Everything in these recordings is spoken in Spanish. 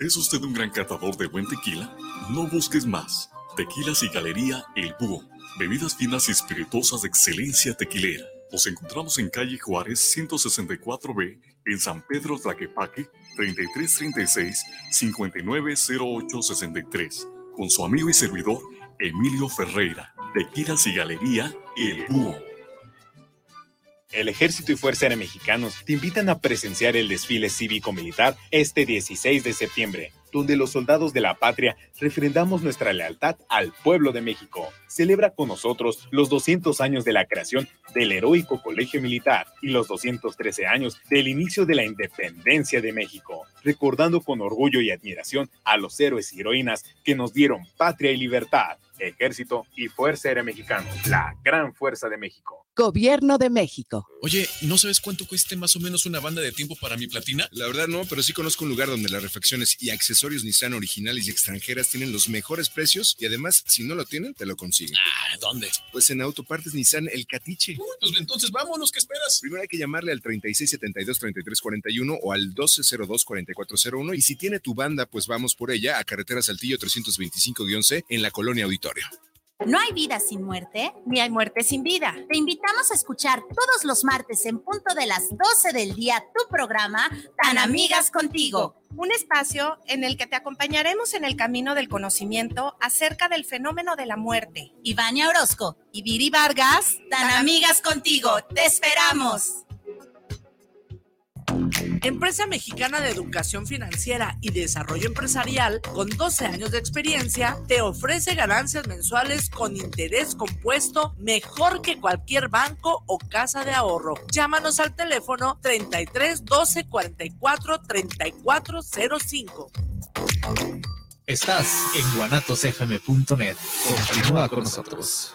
¿Es usted un gran catador de buen tequila? No busques más. Tequilas y Galería El Búho. Bebidas finas y espirituosas de excelencia tequilera. Nos encontramos en calle Juárez 164B, en San Pedro Tlaquepaque, 3336-590863, con su amigo y servidor Emilio Ferreira, Tequilas y Galería El Búho. El Ejército y Fuerza Aérea Mexicanos te invitan a presenciar el desfile cívico-militar este 16 de septiembre, donde los soldados de la patria refrendamos nuestra lealtad al pueblo de México. Celebra con nosotros los 200 años de la creación del heroico Colegio Militar y los 213 años del inicio de la independencia de México, recordando con orgullo y admiración a los héroes y heroínas que nos dieron patria y libertad. Ejército y Fuerza Aérea Mexicana, la gran fuerza de México. Gobierno de México. Oye, ¿no sabes cuánto cueste más o menos una banda de tiempo para mi platina? La verdad no, pero sí conozco un lugar donde las refacciones y accesorios Nissan originales y extranjeras tienen los mejores precios y además, si no lo tienen, te lo consiguen. Ah, ¿dónde? Pues en Autopartes Nissan El Catiche. Uy, pues entonces vámonos, ¿qué esperas? Primero hay que llamarle al 3672-3341 o al 1202-4401 y si tiene tu banda, pues vamos por ella a Carretera Saltillo 325-C en la Colonia Auditorio. No hay vida sin muerte, ni hay muerte sin vida. Te invitamos a escuchar todos los martes en punto de las 12 del día tu programa Tan Amigas Contigo. Un espacio en el que te acompañaremos en el camino del conocimiento acerca del fenómeno de la muerte. Ivania Orozco y Viri Vargas, Tan Amigas Contigo. Te esperamos. Empresa Mexicana de Educación Financiera y Desarrollo Empresarial, con 12 años de experiencia, te ofrece ganancias mensuales con interés compuesto mejor que cualquier banco o casa de ahorro. Llámanos al teléfono 33 12 44 34 05. Estás en guanatosfm.net. Continúa con nosotros.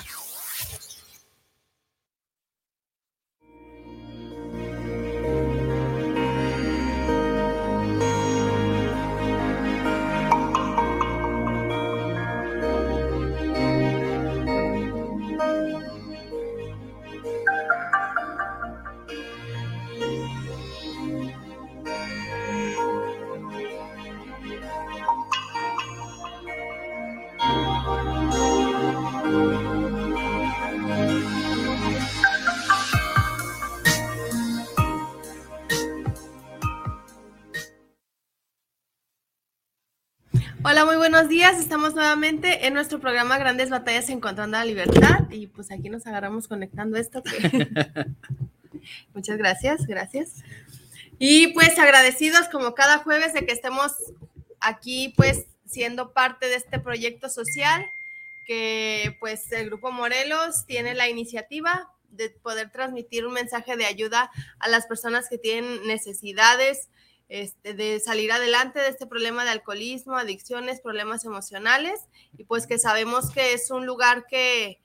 Hola, muy buenos días. Estamos nuevamente en nuestro programa Grandes Batallas Encontrando la Libertad y pues aquí nos agarramos conectando esto. Muchas gracias, gracias. Y pues agradecidos como cada jueves de que estemos aquí pues siendo parte de este proyecto social que pues el Grupo Morelos tiene la iniciativa de poder transmitir un mensaje de ayuda a las personas que tienen necesidades este, de salir adelante de este problema de alcoholismo, adicciones, problemas emocionales, y pues que sabemos que es un lugar que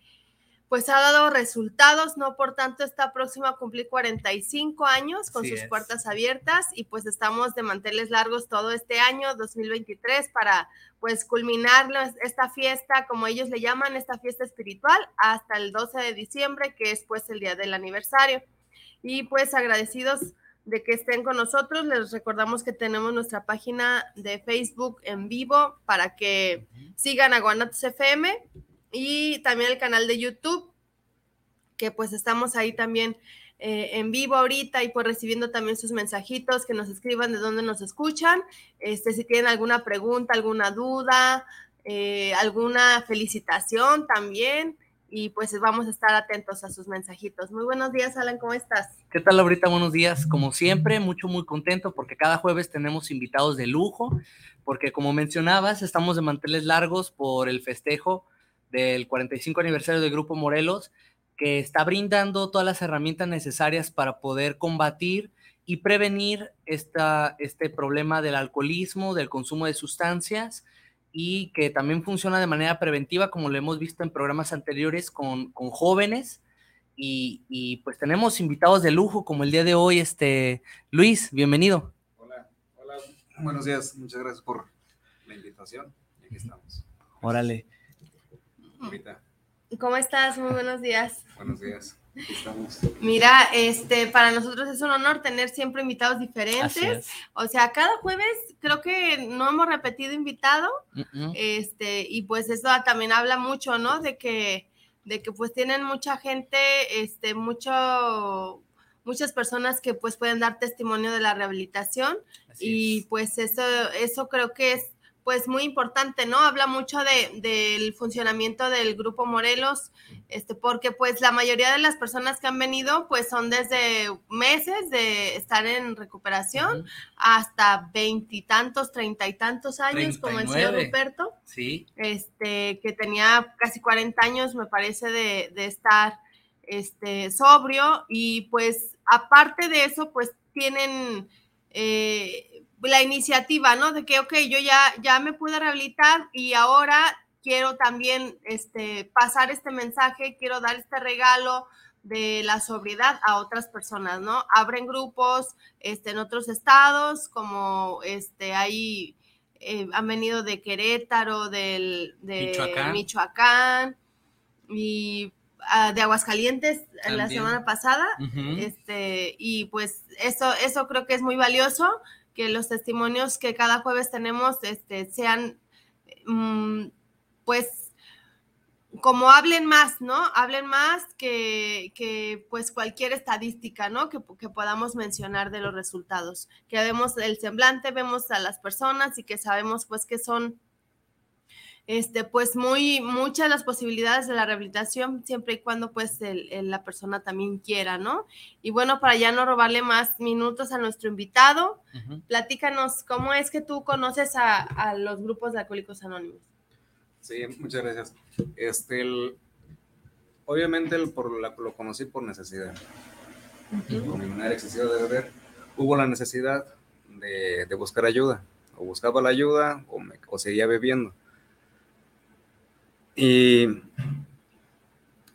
pues ha dado resultados, no por tanto está próximo a cumplir 45 años con sus puertas abiertas y pues estamos de manteles largos todo este año 2023 para pues culminar esta fiesta, como ellos le llaman, esta fiesta espiritual hasta el 12 de diciembre, que es pues el día del aniversario. Y pues agradecidos de que estén con nosotros. Les recordamos que tenemos nuestra página de Facebook en vivo para que sigan a Guanatos FM y también el canal de YouTube, que pues estamos ahí también eh, en vivo ahorita y pues recibiendo también sus mensajitos, que nos escriban de dónde nos escuchan, este, si tienen alguna pregunta, alguna duda, eh, alguna felicitación también y pues vamos a estar atentos a sus mensajitos. Muy buenos días, Alan, ¿cómo estás? ¿Qué tal, ahorita Buenos días. Como siempre, mucho, muy contento porque cada jueves tenemos invitados de lujo, porque como mencionabas, estamos de manteles largos por el festejo del 45 aniversario del Grupo Morelos, que está brindando todas las herramientas necesarias para poder combatir y prevenir esta, este problema del alcoholismo, del consumo de sustancias y que también funciona de manera preventiva, como lo hemos visto en programas anteriores con, con jóvenes. Y, y, pues tenemos invitados de lujo, como el día de hoy, este Luis, bienvenido. Hola, hola, Buenos días, muchas gracias por la invitación. Y aquí estamos. Órale. Ahorita. ¿Cómo estás? Muy buenos días. Buenos días. Estamos. Mira, este, para nosotros es un honor tener siempre invitados diferentes. es. O sea, cada jueves creo que no hemos repetido invitado. Este, y pues eso también habla mucho, ¿no? De que, de que pues tienen mucha gente, este, mucho, muchas personas que pues pueden dar testimonio de la rehabilitación. y pues eso, eso creo que es pues muy importante, ¿no? Habla mucho de, del funcionamiento del Grupo Morelos, este, porque pues la mayoría de las personas que han venido pues son desde meses de estar en recuperación hasta veintitantos, treinta y tantos años, como el señor 39. Ruperto Sí. este, que tenía casi 40 años, me parece, de, de estar este, sobrio. Y pues, aparte de eso, pues tienen eh, la iniciativa, ¿no? De que, ok, yo ya, ya me pude rehabilitar y ahora quiero también este, pasar este mensaje, quiero dar este regalo de la sobriedad a otras personas, ¿no? Abren grupos este, en otros estados, como este, hay, eh, han venido de Querétaro, del, de Michoacán. Michoacán y ah, de Aguascalientes en la También. semana pasada. Este, y pues eso, eso creo que es muy valioso, que los testimonios que cada jueves tenemos este, sean, mm, pues, como hablen más, ¿no? Hablen más que, que, pues cualquier estadística, ¿no? Que, que podamos mencionar de los resultados. Que vemos el semblante, vemos a las personas y que sabemos pues que son este, pues muy muchas las posibilidades de la rehabilitación siempre y cuando pues el- el- la persona también quiera, ¿no? Y bueno, para ya no robarle más minutos a nuestro invitado, platícanos cómo es que tú conoces a, a los grupos de alcohólicos anónimos. Sí, muchas gracias. Este, el- obviamente el, por la- lo conocí por necesidad. Con mi manera excesiva de beber, hubo la necesidad de, de buscar ayuda. O buscaba la ayuda o, me, o seguía bebiendo. Y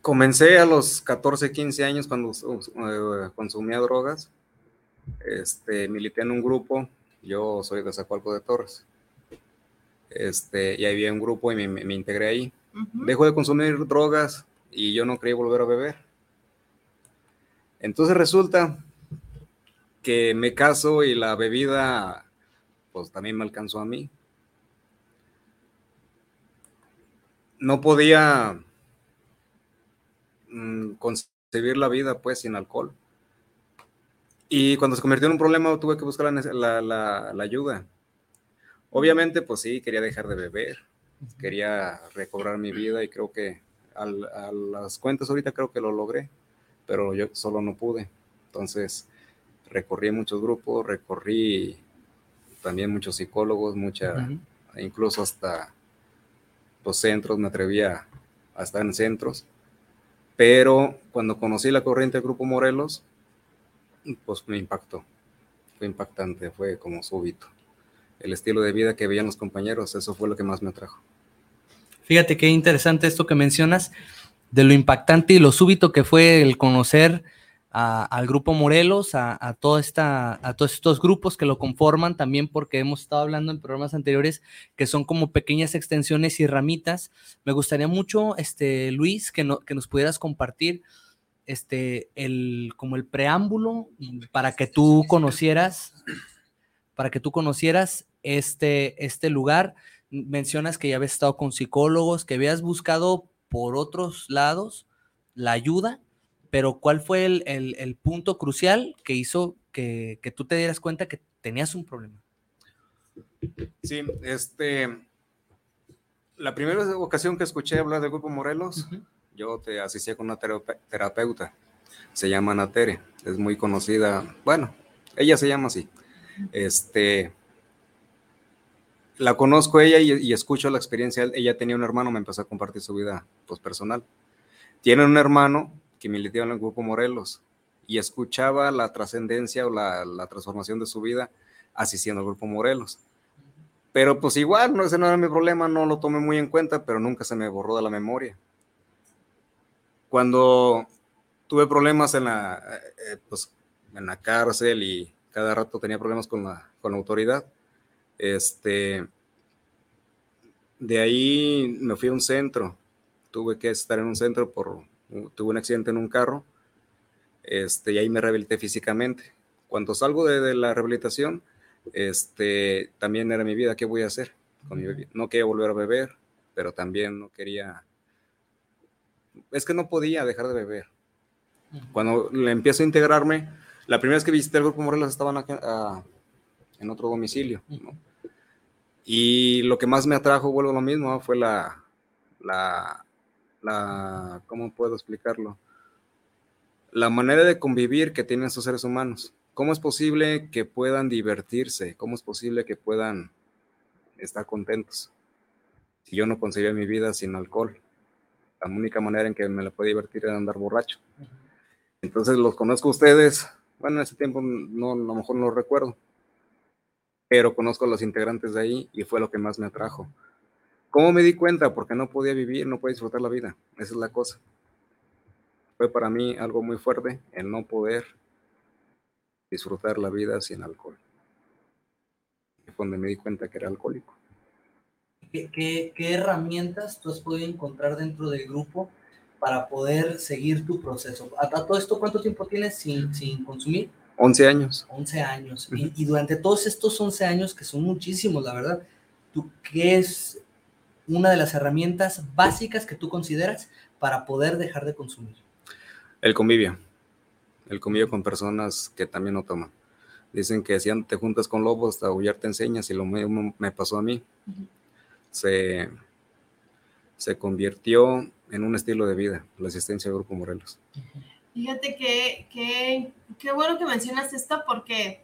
comencé a los 14, 15 años cuando uh, consumía drogas. Este, milité en un grupo. Yo soy de Zacualco de Torres. Este, y había un grupo y me, me- me integré ahí. Dejo de consumir drogas y yo no quería volver a beber. Entonces resulta que me caso y la bebida pues también me alcanzó a mí. No podía mm, concebir la vida pues sin alcohol. Y cuando se convirtió en un problema tuve que buscar la, la- la- la ayuda. Obviamente pues sí, quería dejar de beber, quería recobrar mi vida y creo que al- a las cuentas ahorita creo que lo logré, pero yo solo no pude. Entonces recorrí muchos grupos, recorrí también muchos psicólogos, mucha, incluso hasta los centros, me atreví a, a estar en centros. Pero cuando conocí la corriente del Grupo Morelos, pues me impactó. Fue impactante, fue como súbito. El estilo de vida que veían los compañeros, eso fue lo que más me atrajo. Fíjate qué interesante esto que mencionas de lo impactante y lo súbito que fue el conocer a- al grupo Morelos, a, toda esta, a todos estos grupos que lo conforman, también porque hemos estado hablando en programas anteriores que son como pequeñas extensiones y ramitas. Me gustaría mucho, este, Luis, que, no- que nos pudieras compartir este, el, como el preámbulo para que tú conocieras, para que tú conocieras este, este lugar. Mencionas que ya habías estado con psicólogos, que habías buscado por otros lados la ayuda, pero ¿cuál fue el, el- el punto crucial que hizo que, que tú te dieras cuenta que tenías un problema? Sí, este. La primera ocasión que escuché hablar del Grupo Morelos, yo te asistía con una terap- terapeuta. Se llama Natere, es muy conocida. Bueno, ella se llama así. Este. La conozco ella y, y escucho la experiencia. Ella tenía un hermano, me empezó a compartir su vida pues, personal. Tiene un hermano que militaba en el Grupo Morelos y escuchaba la trascendencia o la, la transformación de su vida asistiendo al Grupo Morelos. Pero pues igual, no, ese no era mi problema, no lo tomé muy en cuenta, pero nunca se me borró de la memoria. Cuando tuve problemas en la, eh, pues, en la cárcel y cada rato tenía problemas con la, con la autoridad, Este, de ahí me fui a un centro, tuve que estar en un centro por, tuve un accidente en un carro, este, y ahí me rehabilité físicamente. Cuando salgo de, la rehabilitación, este, también era mi vida, ¿qué voy a hacer? Con mi no quería volver a beber, pero también no quería, es que no podía dejar de beber. Cuando le empiezo a integrarme, la primera vez que visité el Grupo Morelos estaban ah, en otro domicilio, Y lo que más me atrajo, vuelvo a lo mismo, fue la, la, la, ¿cómo puedo explicarlo? La manera de convivir que tienen esos seres humanos. ¿Cómo es posible que puedan divertirse? ¿Cómo es posible que puedan estar contentos? Si yo no concebía mi vida sin alcohol, la única manera en que me la podía divertir era andar borracho. Entonces los conozco a ustedes, bueno, en ese tiempo no, a lo mejor no lo recuerdo, pero conozco a los integrantes de ahí y fue lo que más me atrajo. ¿Cómo me di cuenta? Porque no podía vivir, no podía disfrutar la vida, esa es la cosa. Fue para mí algo muy fuerte el no poder disfrutar la vida sin alcohol. Fue donde me di cuenta que era alcohólico. ¿Qué, qué herramientas tú has podido encontrar dentro del grupo para poder seguir tu proceso. ¿A, todo esto cuánto tiempo tienes sin, sin consumir? 11 años. 11 años. y, durante todos estos 11 años, que son muchísimos, la verdad, ¿tú qué es una de las herramientas básicas que tú consideras para poder dejar de consumir? El convivio. El convivio con personas que también no toman. Dicen que si te juntas con lobos, hasta aullar te enseñas y lo mismo me pasó a mí. se, se convirtió en un estilo de vida, la asistencia al Grupo Morelos. Fíjate que, qué bueno que mencionas esto porque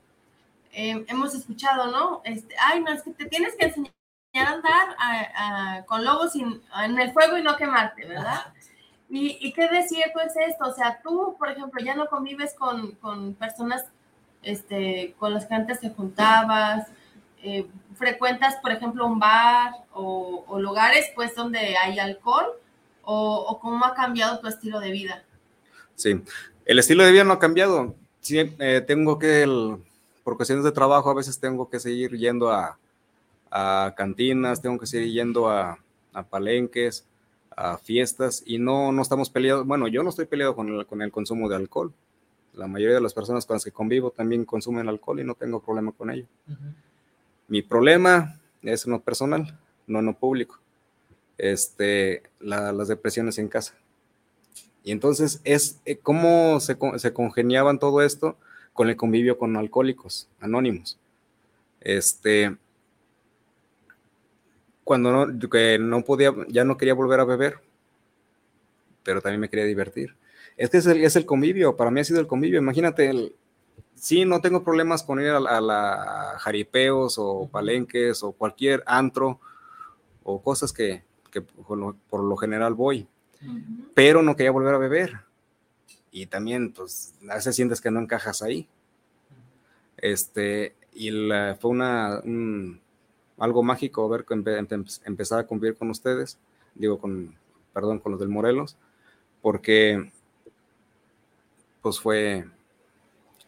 eh, hemos escuchado, ¿no? Este, ay, no, es que te tienes que enseñar a andar con lobos en el fuego y no quemarte, ¿verdad? ¿Y, ¿Y, qué decir pues esto? O sea, tú, por ejemplo, ya no convives con, con personas este, con las que antes te juntabas, eh, frecuentas, por ejemplo, un bar o, o, lugares pues donde hay alcohol o, cómo ha cambiado tu estilo de vida? Sí, el estilo de vida no ha cambiado. Sí, eh, tengo que, por cuestiones de trabajo, a veces tengo que seguir yendo a, a cantinas, tengo que seguir yendo a, a, palenques, a fiestas, y no, no estamos peleados. Bueno, yo no estoy peleado con el, con el consumo de alcohol. La mayoría de las personas con las que convivo también consumen alcohol y no tengo problema con ello. Mi problema es no personal, no no público este, las depresiones en casa. Y entonces es eh, cómo se, se, congeniaban todo esto con el convivio con alcohólicos anónimos. Este, cuando no, que no podía, ya no quería volver a beber, pero también me quería divertir. Este es el, es el convivio, para mí ha sido el convivio. Imagínate, el, sí, no tengo problemas con ir a, a la jaripeos o palenques o cualquier antro o cosas que, que por lo, general voy, pero no quería volver a beber. Y también, pues, a veces sientes que no encajas ahí. Este, y fue una, algo mágico ver que empezar a convivir con ustedes, digo, con, perdón, con los del Morelos, porque, pues, fue,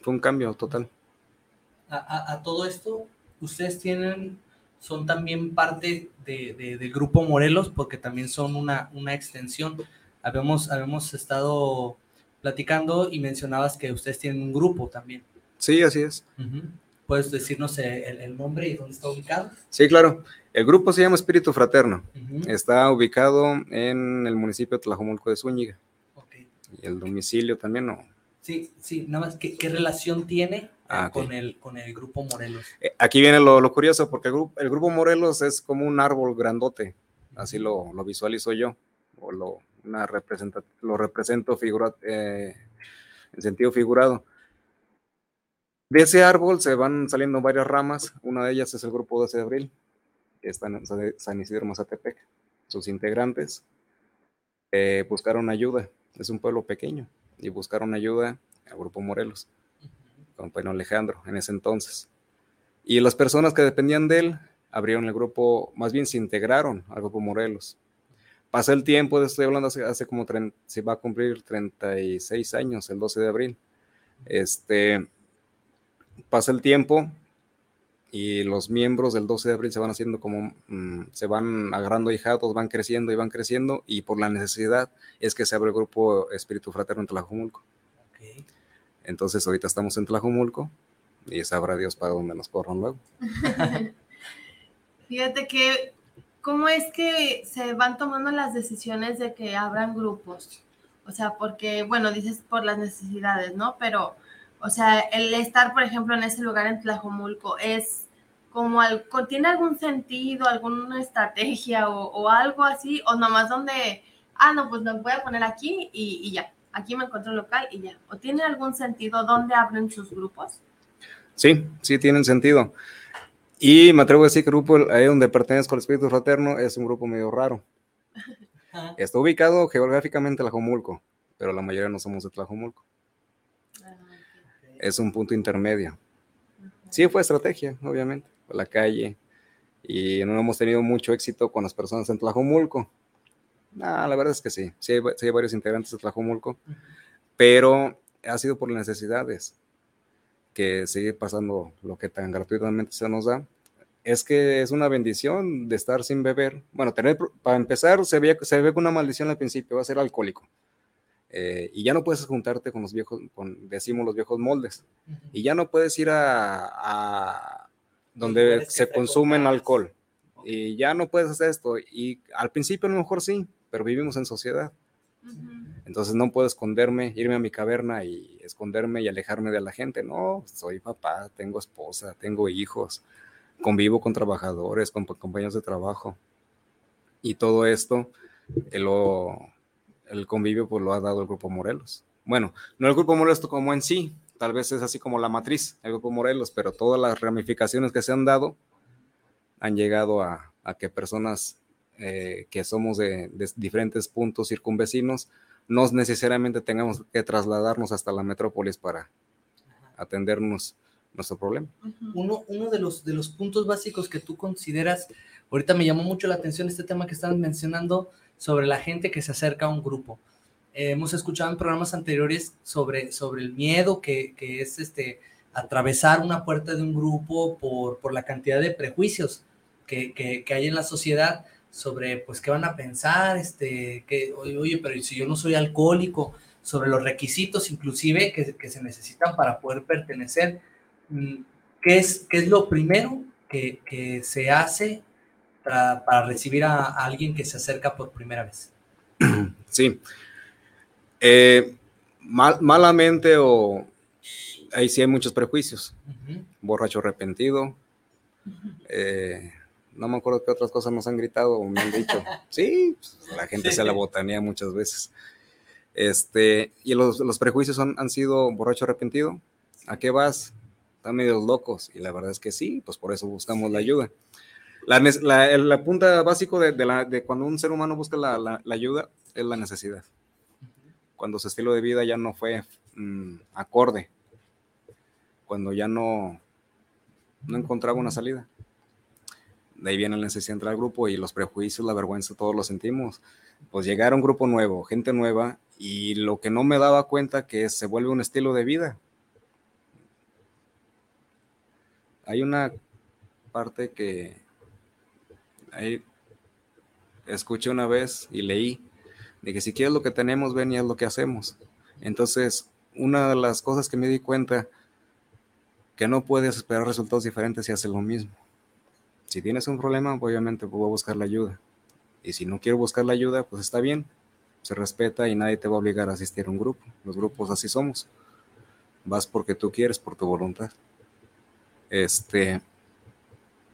fue un cambio total. a todo esto, ustedes tienen son también parte de, del grupo Morelos porque también son una, una extensión. Habíamos, habíamos estado platicando y mencionabas que ustedes tienen un grupo también. Sí, así es. ¿Puedes decirnos el, nombre y dónde está ubicado? Sí, claro. El grupo se llama Espíritu Fraterno. Está ubicado en el municipio de Tlajomulco de Zúñiga. Y el domicilio también no. Sí, sí, nada más, ¿qué, qué relación tiene Ah, con, el, con el grupo Morelos. Eh, aquí viene lo, curioso, porque el grupo, el grupo, Morelos es como un árbol grandote, así lo, lo visualizo yo, o lo, una representa, lo represento figura, eh, en sentido figurado. De ese árbol se van saliendo varias ramas, una de ellas es el grupo 12 de abril, que está en San Isidro Mazatepec. Sus integrantes eh, buscaron ayuda, es un pueblo pequeño, y buscaron ayuda al grupo Morelos con Alejandro en ese entonces. Y las personas que dependían de él abrieron el grupo, más bien se integraron al grupo Morelos. Pasó el tiempo, estoy hablando hace, hace como, se va a cumplir 36 años, el 12 de abril. Este, pasa el tiempo y los miembros del 12 de abril se van haciendo como, mm, se van agarrando hijados, van creciendo y van creciendo, y por la necesidad es que se abre el grupo Espíritu Fraterno en Tlajumulco. Entonces ahorita estamos en Tlajumulco y sabrá Dios para dónde nos corran luego. Fíjate que, ¿cómo es que se van tomando las decisiones de que abran grupos? O sea, porque, bueno, dices por las necesidades, ¿no? Pero, o sea, el estar, por ejemplo, en ese lugar en Tlajomulco es como, al, ¿tiene algún sentido, alguna estrategia o, algo así? O nomás donde, ah, no, pues me voy a poner aquí y, y ya, aquí me encuentro local y ya. ¿O tiene algún sentido dónde abren sus grupos? Sí, sí tienen sentido. Y me atrevo a decir que el grupo ahí donde pertenezco al Espíritu Fraterno es un grupo medio raro. Está ubicado geográficamente en Tlajomulco, pero la mayoría no somos de Tlajomulco. Es un punto intermedio. Sí fue estrategia, obviamente, la calle, y no hemos tenido mucho éxito con las personas en Tlajomulco. Ah, la verdad es que sí, sí hay, varios integrantes de Tlajomulco, pero ha sido por las necesidades que sigue pasando lo que tan gratuitamente se nos da. Es que es una bendición de estar sin beber. Bueno, tener, para empezar, se ve, se ve una maldición al principio, va a ser alcohólico. Eh, y ya no puedes juntarte con los viejos, con, decimos los viejos moldes. Y ya no puedes ir a, a donde se consumen alcohol. Y ya no puedes hacer esto. Y al principio a lo mejor sí, pero vivimos en sociedad. Entonces no puedo esconderme, irme a mi caverna y esconderme y alejarme de la gente. No, soy papá, tengo esposa, tengo hijos, convivo con trabajadores, con compañeros de trabajo. Y todo esto, el, el convivio pues lo ha dado el Grupo Morelos. Bueno, no el Grupo Morelos como en sí, tal vez es así como la matriz, el Grupo Morelos, pero todas las ramificaciones que se han dado han llegado a, a que personas eh, que somos de, diferentes puntos circunvecinos, no necesariamente tengamos que trasladarnos hasta la metrópolis para atendernos nuestro problema. Uno, uno de, los, de los puntos básicos que tú consideras, ahorita me llamó mucho la atención este tema que están mencionando sobre la gente que se acerca a un grupo. Eh, hemos escuchado en programas anteriores sobre, sobre el miedo que, que, es este, atravesar una puerta de un grupo por, por la cantidad de prejuicios que, que, hay en la sociedad sobre pues qué van a pensar, este, que, oye, pero si yo no soy alcohólico, sobre los requisitos inclusive que, se necesitan para poder pertenecer. Mm, ¿Qué es, qué es lo primero que se hace para, para recibir a, alguien que se acerca por primera vez? Sí. Eh, mal, malamente o ahí sí hay muchos prejuicios. Borracho arrepentido, eh, no me acuerdo qué otras cosas nos han gritado o me han dicho. Sí, pues, la gente se la botanea muchas veces. Este, y los, los prejuicios han sido borracho arrepentido. ¿A qué vas? Están medio locos. Y la verdad es que sí, pues por eso buscamos la ayuda. La, la, punta básico de, cuando un ser humano busca la, la, ayuda es la necesidad. Cuando su estilo de vida ya no fue mm, acorde. Cuando ya no, no encontraba una salida de ahí viene la necesidad de entrar al grupo y los prejuicios, la vergüenza, todos lo sentimos. Pues llegar a un grupo nuevo, gente nueva, y lo que no me daba cuenta que se vuelve un estilo de vida. Hay una parte que ahí escuché una vez y leí de que si quieres lo que tenemos, ven y es lo que hacemos. Entonces, una de las cosas que me di cuenta que no puedes esperar resultados diferentes si haces lo mismo. Si tienes un problema, obviamente voy a buscar la ayuda. Y si no quiero buscar la ayuda, pues está bien, se respeta y nadie te va a obligar a asistir a un grupo. Los grupos así somos. Vas porque tú quieres, por tu voluntad. Este,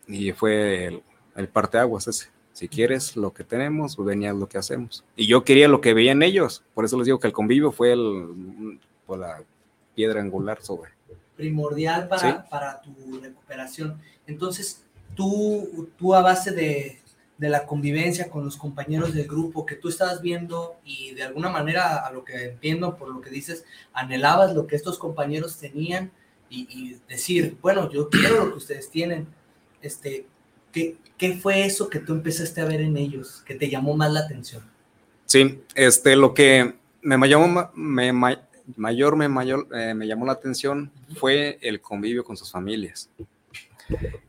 y fue el, el parteaguas ese. Si quieres lo que tenemos, pues venía lo que hacemos. Y yo quería lo que veían ellos. Por eso les digo que el convivio fue el, la piedra angular sobre. Primordial para, para tu recuperación. Entonces, tú, tú a base de, de, la convivencia con los compañeros del grupo que tú estabas viendo y de alguna manera, a lo que entiendo por lo que dices, anhelabas lo que estos compañeros tenían y, decir, bueno, yo quiero lo que ustedes tienen. Este, ¿qué, ¿Qué fue eso que tú empezaste a ver en ellos que te llamó más la atención? Sí, este, lo que me llamó, me, mayor, me, mayor, eh, me llamó la atención fue el convivio con sus familias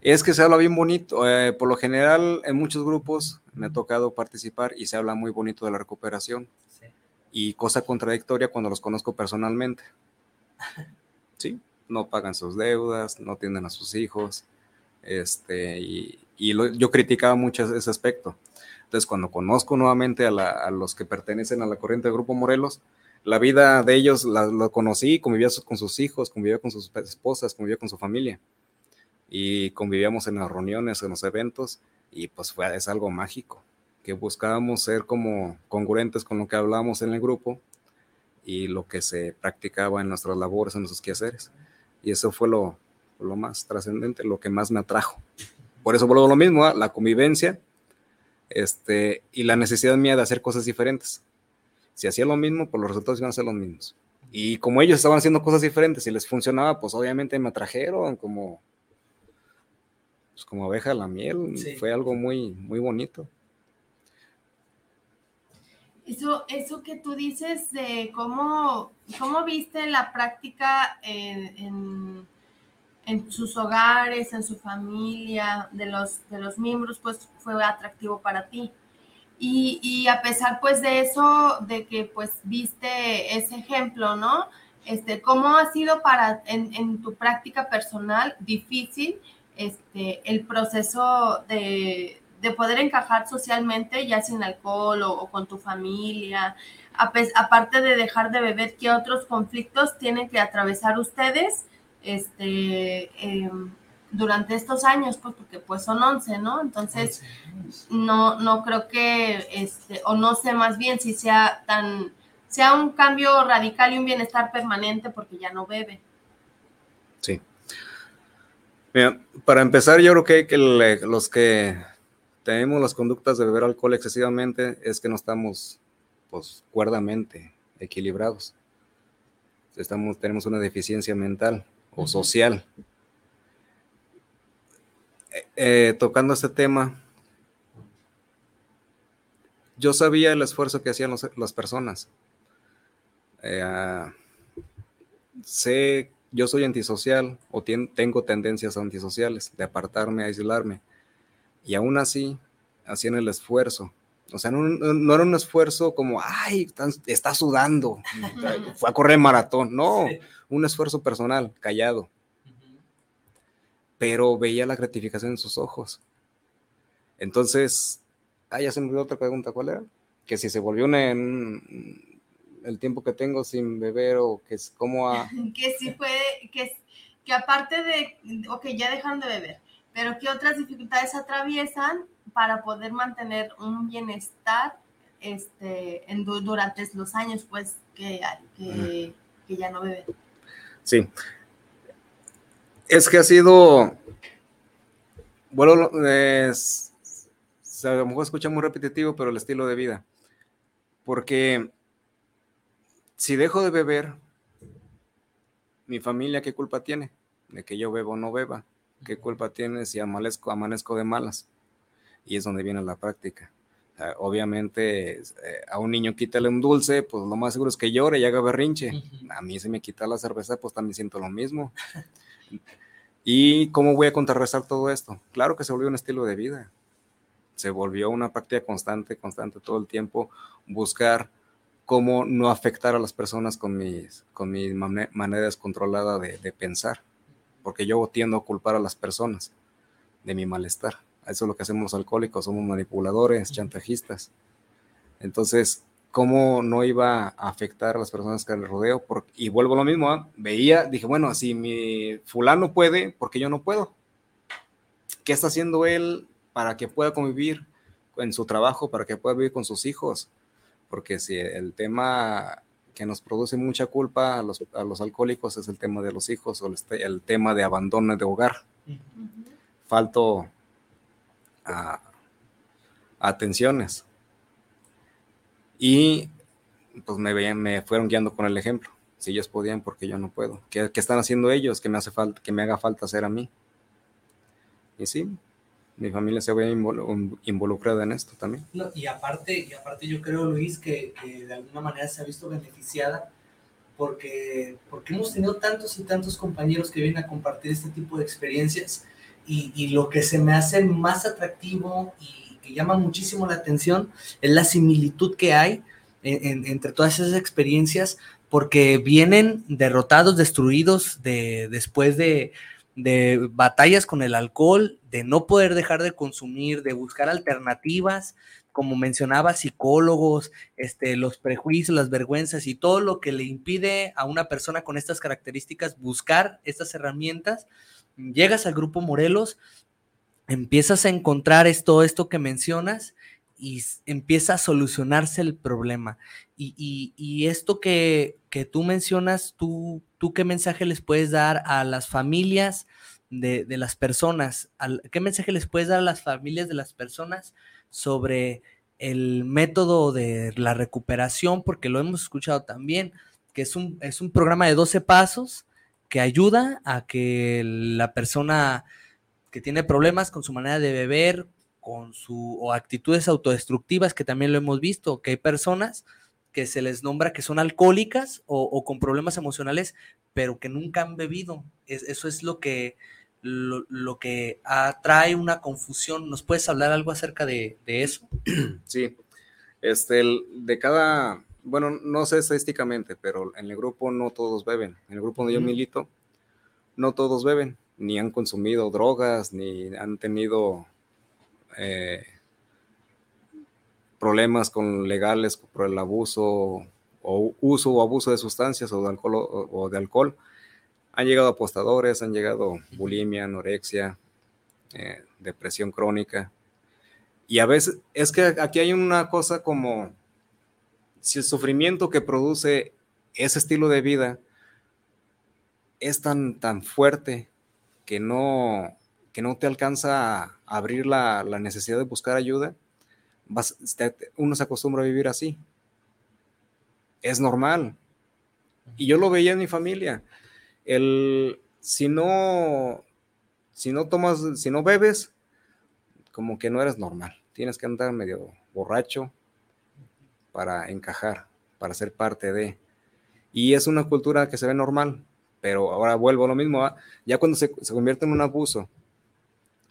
Es que se habla bien bonito. eh, por lo general, en muchos grupos me ha tocado participar y se habla muy bonito de la recuperación. Y cosa contradictoria cuando los conozco personalmente. Sí, no pagan sus deudas, no tienen a sus hijos. Este, y y lo- yo criticaba mucho ese aspecto. Entonces, cuando conozco nuevamente a, la- a los que pertenecen a la corriente del Grupo Morelos, la vida de ellos la, lo conocí, convivía con sus hijos, convivía con sus esposas, convivía con su familia. Y convivíamos en las reuniones, en los eventos, y pues fue, es algo mágico, que buscábamos ser como congruentes con lo que hablábamos en el grupo y lo que se practicaba en nuestras labores, en nuestros quehaceres. Y eso fue lo, lo más trascendente, lo que más me atrajo. Por eso vuelvo a lo mismo, ¿ah? la convivencia este, y la necesidad mía de hacer cosas diferentes. Si hacía lo mismo, pues los resultados iban a ser los mismos. Y como ellos estaban haciendo cosas diferentes y les funcionaba, pues obviamente me atrajeron como, pues como abeja a la miel. Sí. Fue algo muy, muy bonito. Eso, eso que tú dices de cómo, cómo viste la práctica en, en, en sus hogares, en su familia, de los, de los miembros, pues fue atractivo para ti. Y, y a pesar pues de eso, de que pues viste ese ejemplo, ¿no? Este, ¿Cómo ha sido para, en, en tu práctica personal, difícil este, el proceso de, de poder encajar socialmente, ya sin alcohol o, con tu familia? A aparte de dejar de beber, ¿qué otros conflictos tienen que atravesar ustedes este, em, durante estos años? Pues porque pues son 11, ¿no? Entonces, no, no creo que, este, o no sé más bien si sea tan, sea un cambio radical y un bienestar permanente porque ya no bebe. Sí. Mira, para empezar, yo creo que, que le- los que tenemos las conductas de beber alcohol excesivamente es que no estamos, pues, cuerdamente equilibrados. Estamos, tenemos una deficiencia mental o social. Eh, tocando este tema, yo sabía el esfuerzo que hacían las personas. Eh, sé, yo soy antisocial o tengo tendencias antisociales, de apartarme, aislarme. Y aún así, hacían el esfuerzo. O sea, no, era un esfuerzo como, ay, está sudando, fue a correr maratón. No, un esfuerzo personal, callado. Pero veía la gratificación en sus ojos. Entonces, ah, ya se me olvidó otra pregunta, ¿cuál era? Que si se volvió una- en el tiempo que tengo sin beber o que es como a... que sí puede, que, que aparte de, ok, ya dejaron de beber, pero ¿qué otras dificultades atraviesan para poder mantener un bienestar este, en, du- durante los años, pues, que, que, que ya no beben? Sí. Es que ha sido. Bueno, es, a lo mejor escucha muy repetitivo, pero el estilo de vida. Porque si dejo de beber, mi familia, ¿qué culpa tiene? De que yo bebo o no beba. ¿Qué culpa tiene si amanezco, amanezco de malas? Y es donde viene la práctica. O sea, obviamente, eh, a un niño quítale un dulce, pues lo más seguro es que llore y haga berrinche. A mí se me quita la cerveza, pues también siento lo mismo. ¿Y cómo voy a contrarrestar todo esto? Claro que se volvió un estilo de vida. Se volvió una práctica constante, constante todo el tiempo, buscar cómo no afectar a las personas con, mis, con mi mane- manera descontrolada de, de pensar, porque yo tiendo a culpar a las personas de mi malestar. Eso es lo que hacemos los alcohólicos, somos manipuladores, chantajistas. Entonces, ¿cómo no iba a afectar a las personas que le rodeo? Y vuelvo a lo mismo, ¿ah? veía, dije, bueno, si mi fulano puede, ¿por qué yo no puedo? ¿Qué está haciendo él para que pueda convivir en su trabajo, para que pueda vivir con sus hijos? Porque si el tema que nos produce mucha culpa a los, a los alcohólicos es el tema de los hijos o el, este- el tema de abandono de hogar. Falto a atenciones. Y pues me, veían- me fueron guiando con el ejemplo. Si ellos podían, porque yo no puedo. ¿Qué, qué están haciendo ellos? que me hace falta, que me haga falta hacer a mí? Y sí, mi familia se ve invol- involucrada en esto también. Y aparte, y aparte yo creo, Luis, que, de alguna manera se ha visto beneficiada porque, porque hemos tenido tantos y tantos compañeros que vienen a compartir este tipo de experiencias y, lo que se me hace más atractivo y que llama muchísimo la atención es la similitud que hay en- en- entre todas esas experiencias, porque vienen derrotados, destruidos de, después de, de batallas con el alcohol, de no poder dejar de consumir, de buscar alternativas, como mencionaba, psicólogos, este, los prejuicios, las vergüenzas y todo lo que le impide a una persona con estas características buscar estas herramientas. Llegas al grupo Morelos, empiezas a encontrar esto, esto que mencionas y empieza a solucionarse el problema. Y, y- esto que, que tú mencionas, tú, ¿tú qué mensaje les puedes dar a las familias de, de las personas? ¿Qué mensaje les puedes dar a las familias de las personas sobre el método de la recuperación? Porque lo hemos escuchado también, que es un, es un programa de 12 pasos que ayuda a que la persona que tiene problemas con su manera de beber, con su o actitudes autodestructivas, que también lo hemos visto, que hay personas que se les nombra que son alcohólicas o, o con problemas emocionales, pero que nunca han bebido. Es- eso es lo que, lo, lo que atrae una confusión. ¿Nos puedes hablar algo acerca de, de eso? Sí, este, el- de cada, bueno, no sé estadísticamente, pero en el grupo no todos beben. En el grupo donde yo milito, no todos beben, ni han consumido drogas, ni han tenido eh, problemas con legales por el abuso o uso o abuso de sustancias o de alcohol. o- o de alcohol. Han llegado apostadores, han llegado bulimia, anorexia, eh, depresión crónica. Y a veces, es que aquí hay una cosa como, si el sufrimiento que produce ese estilo de vida es tan, tan fuerte que no, que no te alcanza a abrir la, la necesidad de buscar ayuda, vas- te- uno se acostumbra a vivir así. Es normal. Y yo lo veía en mi familia. El, si no, si no tomas, si no bebes, como que no eres normal. Tienes que andar medio borracho para encajar, para ser parte de. Y es una cultura que se ve normal, pero ahora vuelvo a lo mismo. ¿ah? Ya cuando se, se convierte en un abuso,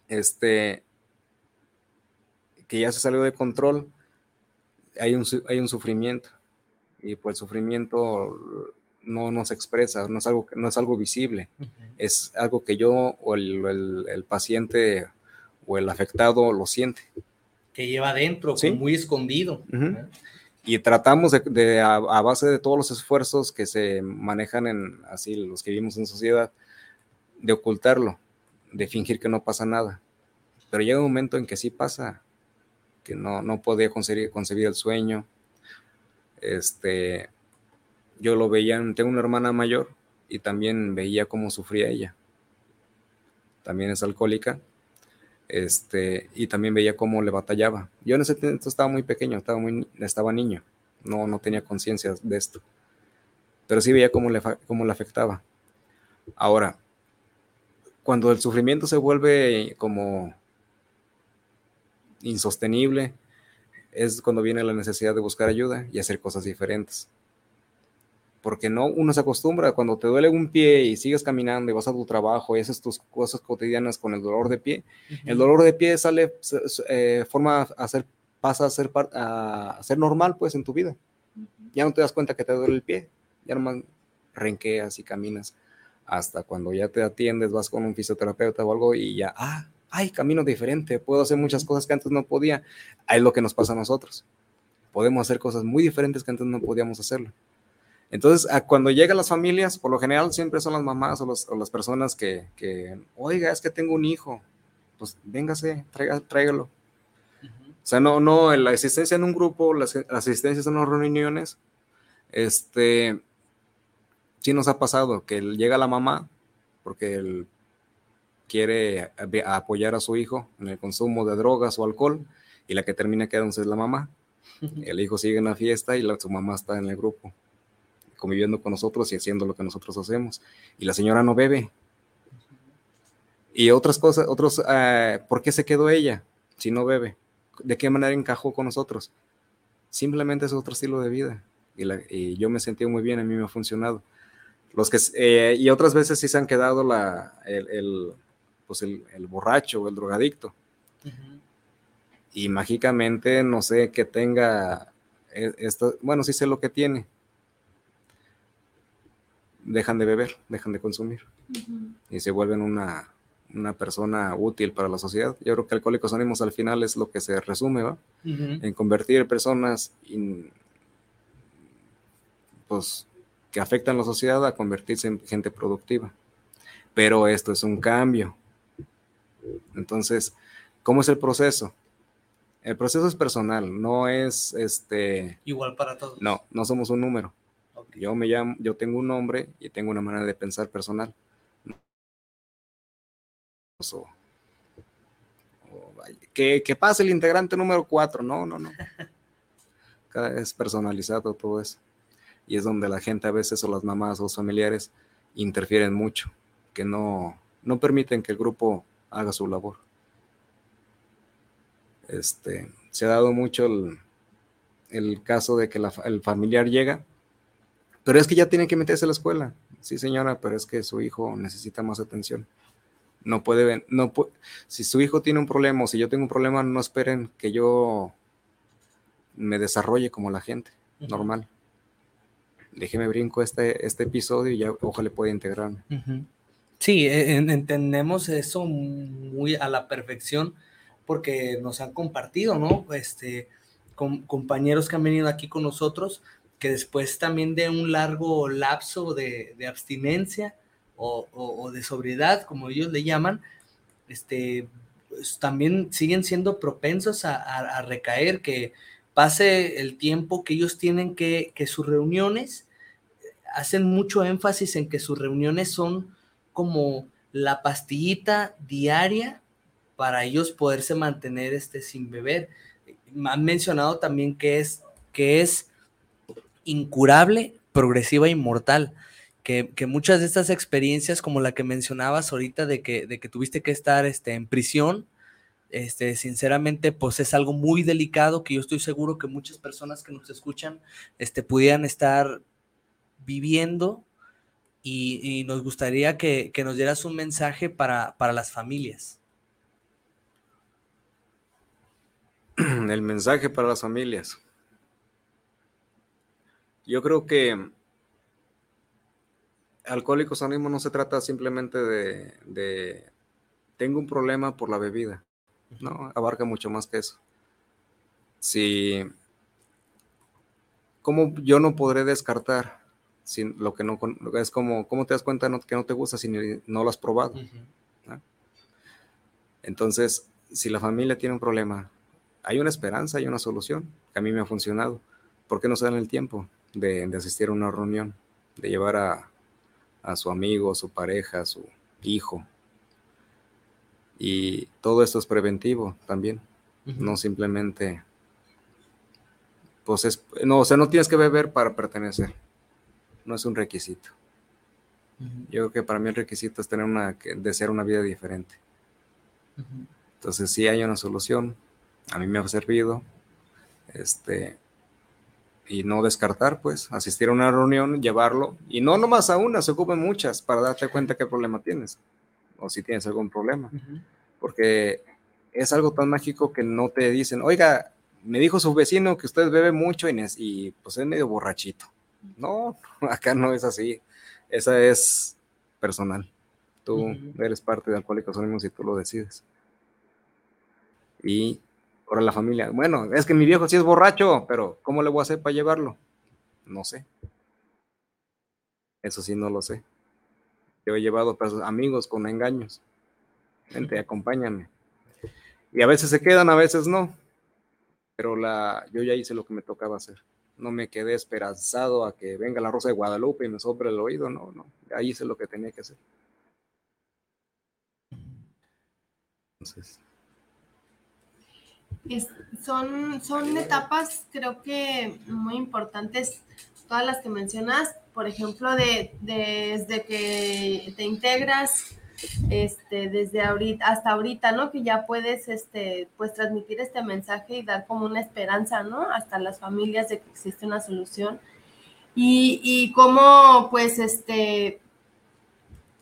este, que ya se salió de control, hay un, hay un sufrimiento. Y pues el sufrimiento no, no se expresa, no es algo, no es algo visible, es algo que yo o el, el- el paciente o el afectado lo siente. Que lleva adentro, Sí. muy escondido. Ujú. Y tratamos de, de- a, a base de todos los esfuerzos que se manejan en así los que vivimos en sociedad, de ocultarlo, de fingir que no pasa nada. Pero llega un momento en que sí pasa, que no, no podía concebir, concebir el sueño. Este, yo lo veía, en- tengo una hermana mayor y también veía cómo sufría ella. También es alcohólica. Este, y también veía cómo le batallaba. Yo en ese momento estaba muy pequeño, estaba, muy, estaba niño, no, no tenía conciencia de esto, pero sí veía cómo le, cómo le afectaba. Ahora, cuando el sufrimiento se vuelve como insostenible, es cuando viene la necesidad de buscar ayuda y hacer cosas diferentes. Porque no, uno se acostumbra, cuando te duele un pie y sigues caminando y vas a tu trabajo y haces tus cosas cotidianas con el dolor de pie, el dolor de pie sale, eh, forma a ser, pasa a ser, a ser normal pues en tu vida. Ya no te das cuenta que te duele el pie, ya nomás renqueas y caminas hasta cuando ya te atiendes, vas con un fisioterapeuta o algo y ya, ah, ay, camino diferente, puedo hacer muchas cosas que antes no podía. Es lo que nos pasa a nosotros. Podemos hacer cosas muy diferentes que antes no podíamos hacerlo. Entonces, cuando llegan las familias, por lo general siempre son las mamás o, los- o las personas que, que, oiga, es que tengo un hijo, pues véngase, traiga- tráigalo. O sea, no, no, la existencia en un grupo, las asistencias en las reuniones, este, sí nos ha pasado que llega la mamá porque él quiere apoyar a su hijo en el consumo de drogas o alcohol y la que termina quedándose es la mamá. El hijo sigue en la fiesta y la, su mamá está en el grupo, conviviendo con nosotros y haciendo lo que nosotros hacemos. Y la señora no bebe. Y otras cosas, otros, eh, ¿por qué se quedó ella si no bebe? ¿De qué manera encajó con nosotros? Simplemente es otro estilo de vida. Y, la- y yo me sentí muy bien, a mí me ha funcionado. Los que, eh, y otras veces sí se han quedado la, el, el- pues el, borracho o el drogadicto. Y mágicamente, no sé, que tenga e, esto, bueno, sí sé lo que tiene. Dejan de beber, dejan de consumir. Y se vuelven una, una persona útil para la sociedad. Yo creo que Alcohólicos Anónimos al final es lo que se resume, ¿va? En convertir personas pues, que afectan a la sociedad a convertirse en gente productiva. Pero esto es un cambio. Entonces, ¿cómo es el proceso? El proceso es personal, no es este igual para todos. No, no somos un número. Yo me llamo, yo tengo un nombre y tengo una manera de pensar personal que, que, pase el integrante número 4, no, no, no. Es personalizado todo eso. Y es donde la gente a veces, o las mamás o los familiares, interfieren mucho, que no, no permiten que el grupo haga su labor. Este, se ha dado mucho el, el caso de que el familiar llega, pero es que ya tiene que meterse a la escuela. Sí, señora, pero es que su hijo necesita más atención. No puede, no si su hijo tiene un problema o si yo tengo un problema, no esperen que yo me desarrolle como la gente, normal. Déjeme brinco este, este episodio y ya ojalá pueda integrarme. Sí, e, entendemos eso muy a la perfección porque nos han compartido, ¿no? Este, con, compañeros que han venido aquí con nosotros, que después también de un largo lapso de, abstinencia, o, de sobriedad, como ellos le llaman, este, pues, también siguen siendo propensos a, recaer, que pase el tiempo que ellos tienen que, que sus reuniones, hacen mucho énfasis en que sus reuniones son como la pastillita diaria para ellos poderse mantener este, sin beber. Han mencionado también que es, que es incurable, progresiva y mortal que, muchas de estas experiencias, como la que mencionabas ahorita, de que, de que tuviste que estar este, en prisión, este, sinceramente, pues es algo muy delicado que yo estoy seguro que muchas personas que nos escuchan este, pudieran estar viviendo y, nos gustaría que, que, nos dieras un mensaje para, para las familias. El mensaje para las familias. Yo creo que Alcohólicos Anónimos no se trata simplemente de, tengo un problema por la bebida, ¿no? Abarca mucho más que eso. Si, ¿cómo yo no podré descartar sin lo que no, es como, ¿cómo te das cuenta que no te gusta si no lo has probado? Entonces, si la familia tiene un problema, hay una esperanza, hay una solución, que a mí me ha funcionado. ¿Por qué no se dan el tiempo de asistir a una reunión, de llevar a, a su amigo, a su pareja, a su hijo. Y todo esto es preventivo también, no simplemente, pues es, no, o sea, no tienes que beber para pertenecer, no es un requisito. Yo creo que para mí el requisito es tener una, desear una vida diferente. Entonces, si hay una solución, a mí me ha servido, este, y no descartar, pues, asistir a una reunión, llevarlo, y no nomás a una, se ocupen muchas para darte cuenta qué problema tienes, o si tienes algún problema, porque es algo tan mágico que no te dicen, oiga, me dijo su vecino que usted bebe mucho y, y pues es medio borrachito. No, acá no es así, esa es personal. Tú eres parte de Alcohólicos Anónimos y tú lo decides. Y Ahora la familia, bueno, es que mi viejo sí es borracho, pero ¿cómo le voy a hacer para llevarlo? No sé. Eso sí no lo sé. Yo he llevado amigos con engaños. Gente, acompáñame. Y a veces se quedan, a veces no. Pero la, yo ya hice lo que me tocaba hacer. No me quedé esperanzado a que venga la Rosa de Guadalupe y me sobre el oído. No, no. Ahí hice lo que tenía que hacer. Entonces, son, son etapas creo que muy importantes, todas las que mencionas, por ejemplo, de, desde que te integras, este, desde ahorita hasta ahorita, ¿no? Que ya puedes, este, pues transmitir este mensaje y dar como una esperanza, ¿no? Hasta las familias de que existe una solución. Y, y cómo, pues, este,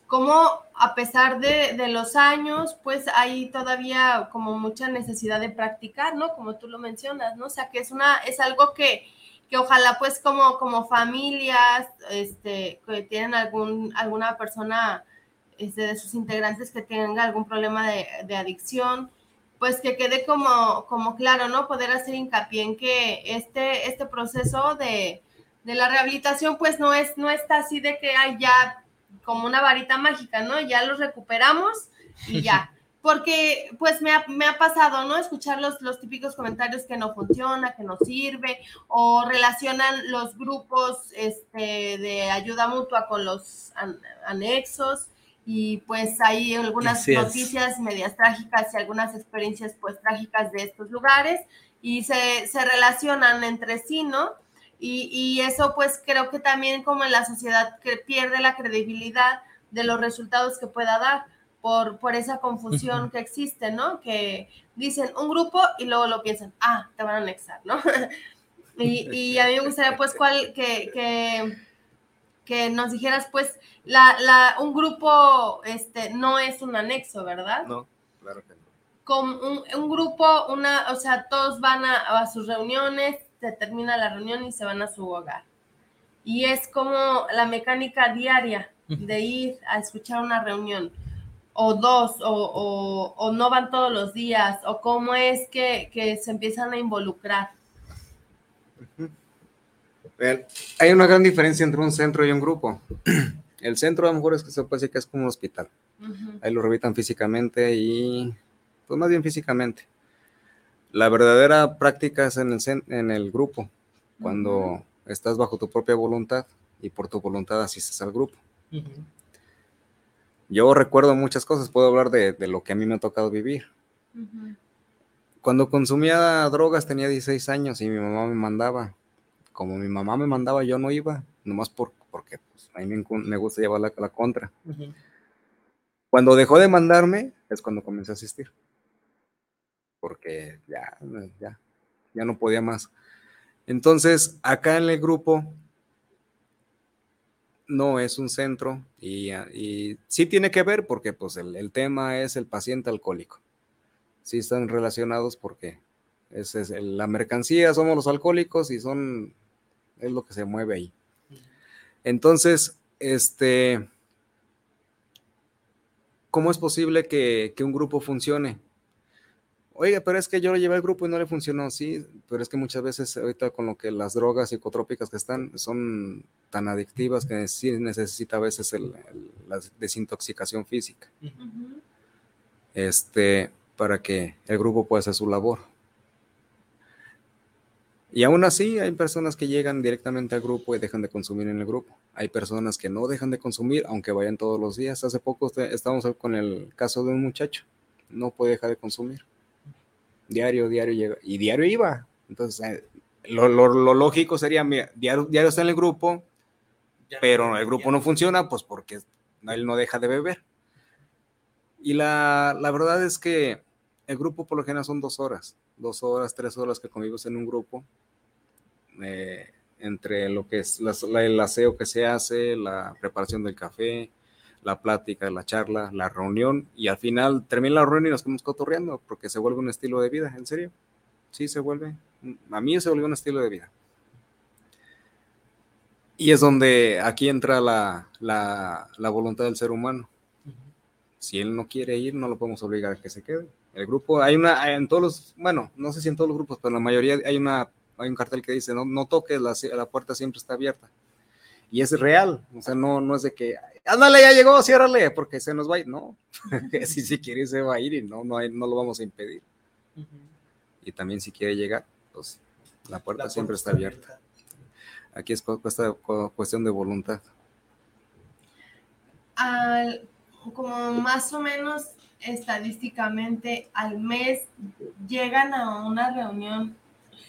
cómo a pesar de, de, los años, pues hay todavía como mucha necesidad de practicar, ¿no? Como tú lo mencionas, ¿no? O sea, que es, una, es algo que, que ojalá pues como, como familias, este, que tienen algún, alguna persona este, de sus integrantes que tenga algún problema de, de adicción, pues que quede como, como claro, ¿no? Poder hacer hincapié en que este, este proceso de, de la rehabilitación pues no, es, no está así de que hay ya como una varita mágica, ¿no? Ya los recuperamos y ya. Porque pues me ha, me ha pasado, ¿no? Escuchar los, los, típicos comentarios que no funciona, que no sirve, o relacionan los grupos este, de ayuda mutua con los anexos y pues hay algunas noticias medias trágicas y algunas experiencias pues trágicas de estos lugares y se, se relacionan entre sí, ¿no? Y, y, eso pues creo que también como en la sociedad que pierde la credibilidad de los resultados que pueda dar por, por esa confusión que existe, ¿no? Que dicen un grupo y luego lo piensan, ah, te van a anexar, ¿no? y, y, a mí me gustaría pues cuál, que, que, que nos dijeras pues, la, la, un grupo este, no es un anexo, ¿verdad? No, claro que no. Con un, un grupo, una, o sea, todos van a, a sus reuniones, se termina la reunión y se van a su hogar. Y es como la mecánica diaria de ir a escuchar una reunión, o dos, o, o, o no van todos los días, o cómo es que, que se empiezan a involucrar. Hay una gran diferencia entre un centro y un grupo. El centro a lo mejor es que se puede decir que es como un hospital. Uh -huh. Ahí lo revitan físicamente y, pues más bien físicamente. La verdadera práctica es en el, en el grupo, cuando uh -huh. estás bajo tu propia voluntad y por tu voluntad asistes al grupo. Uh -huh. Yo recuerdo muchas cosas, puedo hablar de, de, lo que a mí me ha tocado vivir. Cuando consumía drogas tenía 16 años y mi mamá me mandaba. Como mi mamá me mandaba, yo no iba, nomás por, porque pues, a mí me, me gusta llevar la, la contra. Cuando dejó de mandarme es cuando comencé a asistir porque ya, ya, ya no podía más. Entonces, acá en el grupo no es un centro y, y sí tiene que ver porque pues el, el, tema es el paciente alcohólico. Sí están relacionados porque es, es la mercancía, somos los alcohólicos y son, es lo que se mueve ahí. Entonces, este, ¿cómo es posible que, que un grupo funcione? Oiga, pero es que yo lo llevé al grupo y no le funcionó, sí, pero es que muchas veces ahorita con lo que las drogas psicotrópicas que están son tan adictivas que sí necesita a veces el, el, la desintoxicación física. Uh -huh. Este, para que el grupo pueda hacer su labor. Y aún así hay personas que llegan directamente al grupo y dejan de consumir en el grupo. Hay personas que no dejan de consumir aunque vayan todos los días. Hace poco estábamos con el caso de un muchacho, no puede dejar de consumir diario, diario llega, y diario iba. Entonces, eh, lo, lo, lo, lógico sería, mira, diario, diario está en el grupo, pero el grupo no funciona, pues porque él no deja de beber. Y la, la, verdad es que el grupo por lo general son dos horas, dos horas, tres horas que convives en un grupo, eh, entre lo que es la, la, el aseo que se hace, la preparación del café, la plática, la charla, la reunión y al final termina la reunión y nos quedamos cotorreando porque se vuelve un estilo de vida, en serio. Sí, se vuelve. A mí se vuelve un estilo de vida. Y es donde aquí entra la, la, la voluntad del ser humano. Si él no quiere ir, no lo podemos obligar a que se quede. El grupo, hay una, en todos los, bueno, no sé si en todos los grupos, pero en la mayoría hay, una, hay un cartel que dice, no, no toques, la, la puerta siempre está abierta y es real, o sea, no, no es de que, ándale, ya llegó, ciérrale, porque se nos va a ir, no, si, si quiere se va a ir y no, no, hay, no lo vamos a impedir. Uh -huh. Y también si quiere llegar, pues la puerta la siempre está abierta. Aquí es cuestión de voluntad. Al, como más o menos estadísticamente al mes llegan a una reunión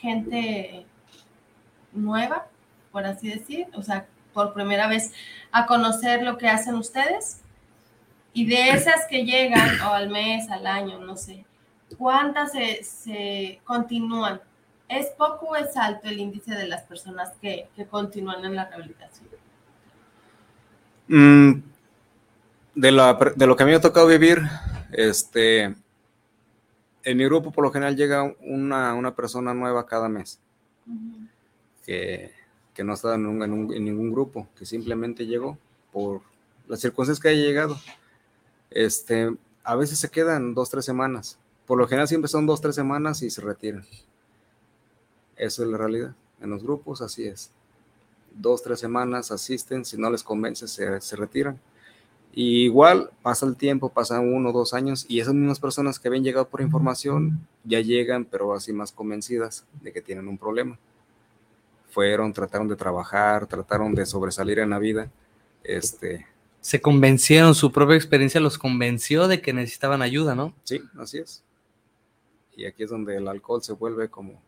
gente nueva, por así decir, o sea, por primera vez a conocer lo que hacen ustedes? Y de esas que llegan, o al mes, al año, no sé, ¿cuántas se, continúan? ¿Es poco o es alto el índice de las personas que, continúan en la rehabilitación? Mm, de, de lo que a mí me ha tocado vivir, este, en mi grupo por lo general llega una, una persona nueva cada mes, que, que no está en, un- en un- en ningún grupo, que simplemente llegó por las circunstancias que haya llegado. Este, a veces se quedan dos, tres semanas. Por lo general siempre son dos, tres semanas y se retiran. Eso es la realidad. En los grupos así es. Dos, tres semanas asisten, si no les convence se, se retiran. Y igual pasa el tiempo, pasan uno o dos años y esas mismas personas que habían llegado por información ya llegan, pero así más convencidas de que tienen un problema. Fueron, trataron de trabajar, trataron de sobresalir en la vida. Este, Se convencieron, su propia experiencia los convenció de que necesitaban ayuda, ¿no? Sí, así es. Y aquí es donde el alcohol se vuelve como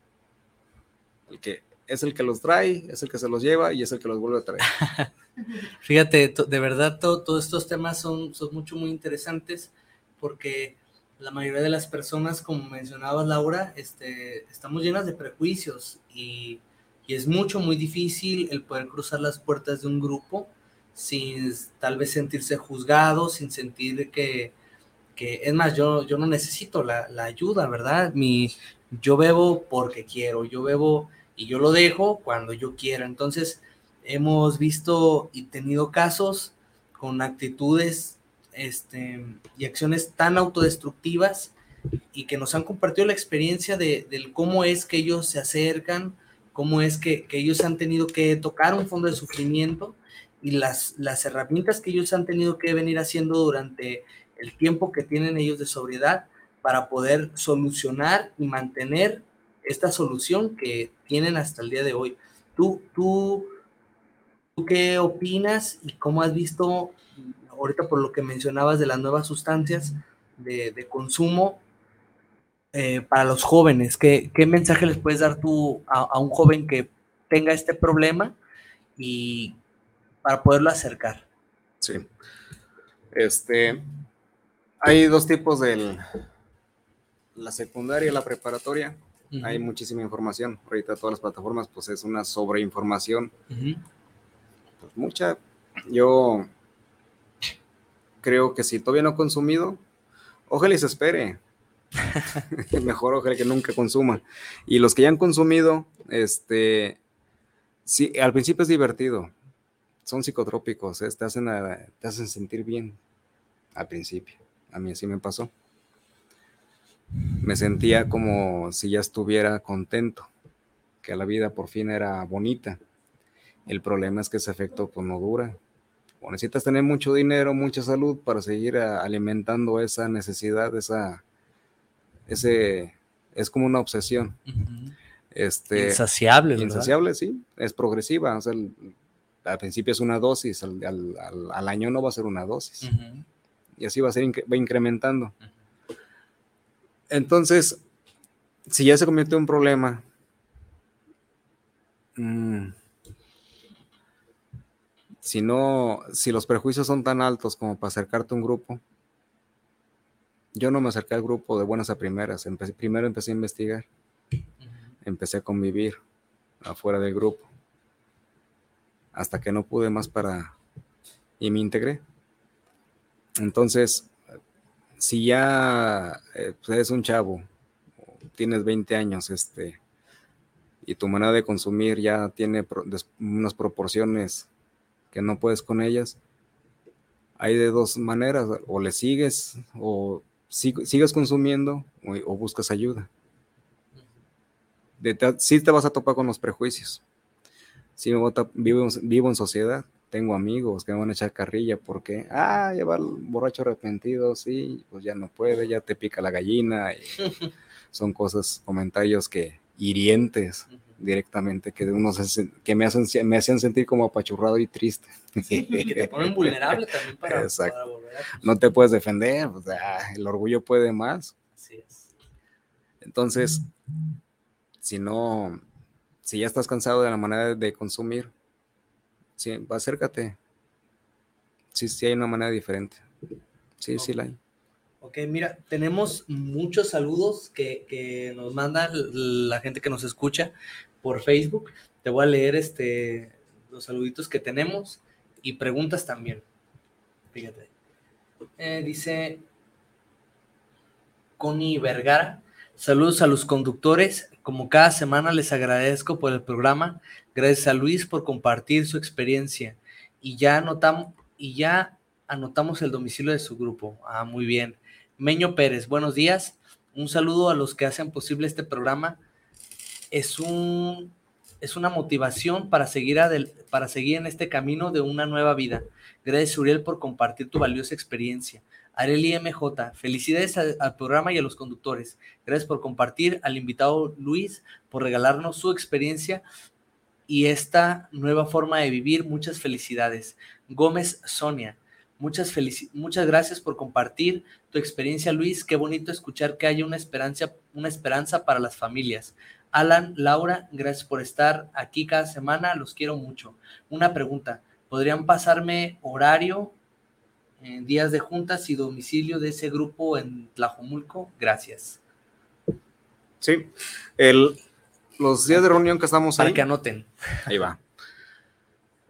el que es el que los trae, es el que se los lleva y es el que los vuelve a traer. Fíjate, de verdad, to- todos estos temas son, son mucho, muy interesantes porque la mayoría de las personas, como mencionaba Laura, este, estamos llenas de prejuicios y, y es mucho, muy difícil el poder cruzar las puertas de un grupo sin tal vez sentirse juzgado, sin sentir que, que es más, yo, yo no necesito la, la ayuda, ¿verdad? Mi, yo bebo porque quiero, yo bebo y yo lo dejo cuando yo quiera. Entonces, hemos visto y tenido casos con actitudes este, y acciones tan autodestructivas y que nos han compartido la experiencia de, del cómo es que ellos se acercan, cómo es que, que ellos han tenido que tocar un fondo de sufrimiento y las, las herramientas que ellos han tenido que venir haciendo durante el tiempo que tienen ellos de sobriedad para poder solucionar y mantener esta solución que tienen hasta el día de hoy. Tú, tú, ¿tú qué opinas y cómo has visto ahorita por lo que mencionabas de las nuevas sustancias de, consumo eh, para los jóvenes? ¿Qué, ¿Qué mensaje les puedes dar tú a, a un joven que tenga este problema y para poderlo acercar? Sí. Este, hay dos tipos de la secundaria y la preparatoria. Hay muchísima información. Ahorita todas las plataformas, pues es una sobreinformación. Pues, mucha. Yo creo que si todavía no ha consumido, ojalá y se espere. Mejor ojalá que nunca consuma. Y los que ya han consumido, este, sí, al principio es divertido. Son psicotrópicos, es- te, hacen, a- te hacen sentir bien al principio. A mí así me pasó. Me sentía como si ya estuviera contento, que la vida por fin era bonita. El problema es que ese efecto pues no dura. O necesitas tener mucho dinero, mucha salud para seguir a- alimentando esa necesidad, esa, ese, es como una obsesión. Este, Insaciable, ¿verdad? Insaciable, sí, es progresiva. O sea, el- al principio es una dosis, al, al- al- año no va a ser una dosis. Y así va a ser, va incrementando. Entonces, si ya se convirtió en un problema, mm, si no, si los prejuicios son tan altos como para acercarte a un grupo, yo no me acerqué al grupo de buenas a primeras. Primero empecé a investigar, empecé a convivir afuera del grupo, hasta que no pude más para, y me integré. Entonces, si ya eh, pues, eres un chavo, tienes 20 años, este, y tu manera de consumir ya tiene unas proporciones que no puedes con ellas, hay de dos maneras, o le sigues, o sig- sigues consumiendo, o, buscas ayuda. De te- te vas a topar con los prejuicios. Sí, vivo, vivo en sociedad, tengo amigos que me van a echar carrilla porque, ah, el borracho arrepentido, sí, pues ya no puede, ya te pica la gallina. y son cosas, comentarios que hirientes directamente, que, de uno se sen- que me, hacen, me hacían sentir como apachurrado y triste. que te ponen vulnerable también para, Exacto. para volver a- No te puedes defender, o sea, el orgullo puede más. Así es. Entonces, si no, si ya estás cansado de la manera de consumir, sí, acércate. Sí, sí hay una manera diferente. Sí, sí la hay. Ok, mira, tenemos muchos saludos que, que nos manda la gente que nos escucha por Facebook. Te voy a leer este, los saluditos que tenemos y preguntas también. Fíjate. Eh, dice Connie Vergara. Saludos a los conductores. Como cada semana les agradezco por el programa. Gracias a Luis por compartir su experiencia. Y ya anotamos, y ya anotamos el domicilio de su grupo. Ah, muy bien. Meño Pérez, buenos días. Un saludo a los que hacen posible este programa. Es un es una motivación para seguir, para seguir en este camino de una nueva vida. Gracias, Uriel, por compartir tu valiosa experiencia. Areli MJ, felicidades al, programa y a los conductores. Gracias por compartir, al invitado Luis, por regalarnos su experiencia y esta nueva forma de vivir. Muchas felicidades. Gómez Sonia, muchas, muchas gracias por compartir tu experiencia, Luis. Qué bonito escuchar que haya una esperanza, una esperanza para las familias. Alan, Laura, gracias por estar aquí cada semana, los quiero mucho. Una pregunta, ¿podrían pasarme horario, en días de juntas y domicilio de ese grupo en Tlajomulco? Gracias. Sí, el, los días de reunión que estamos Para ahí. que anoten. Ahí va.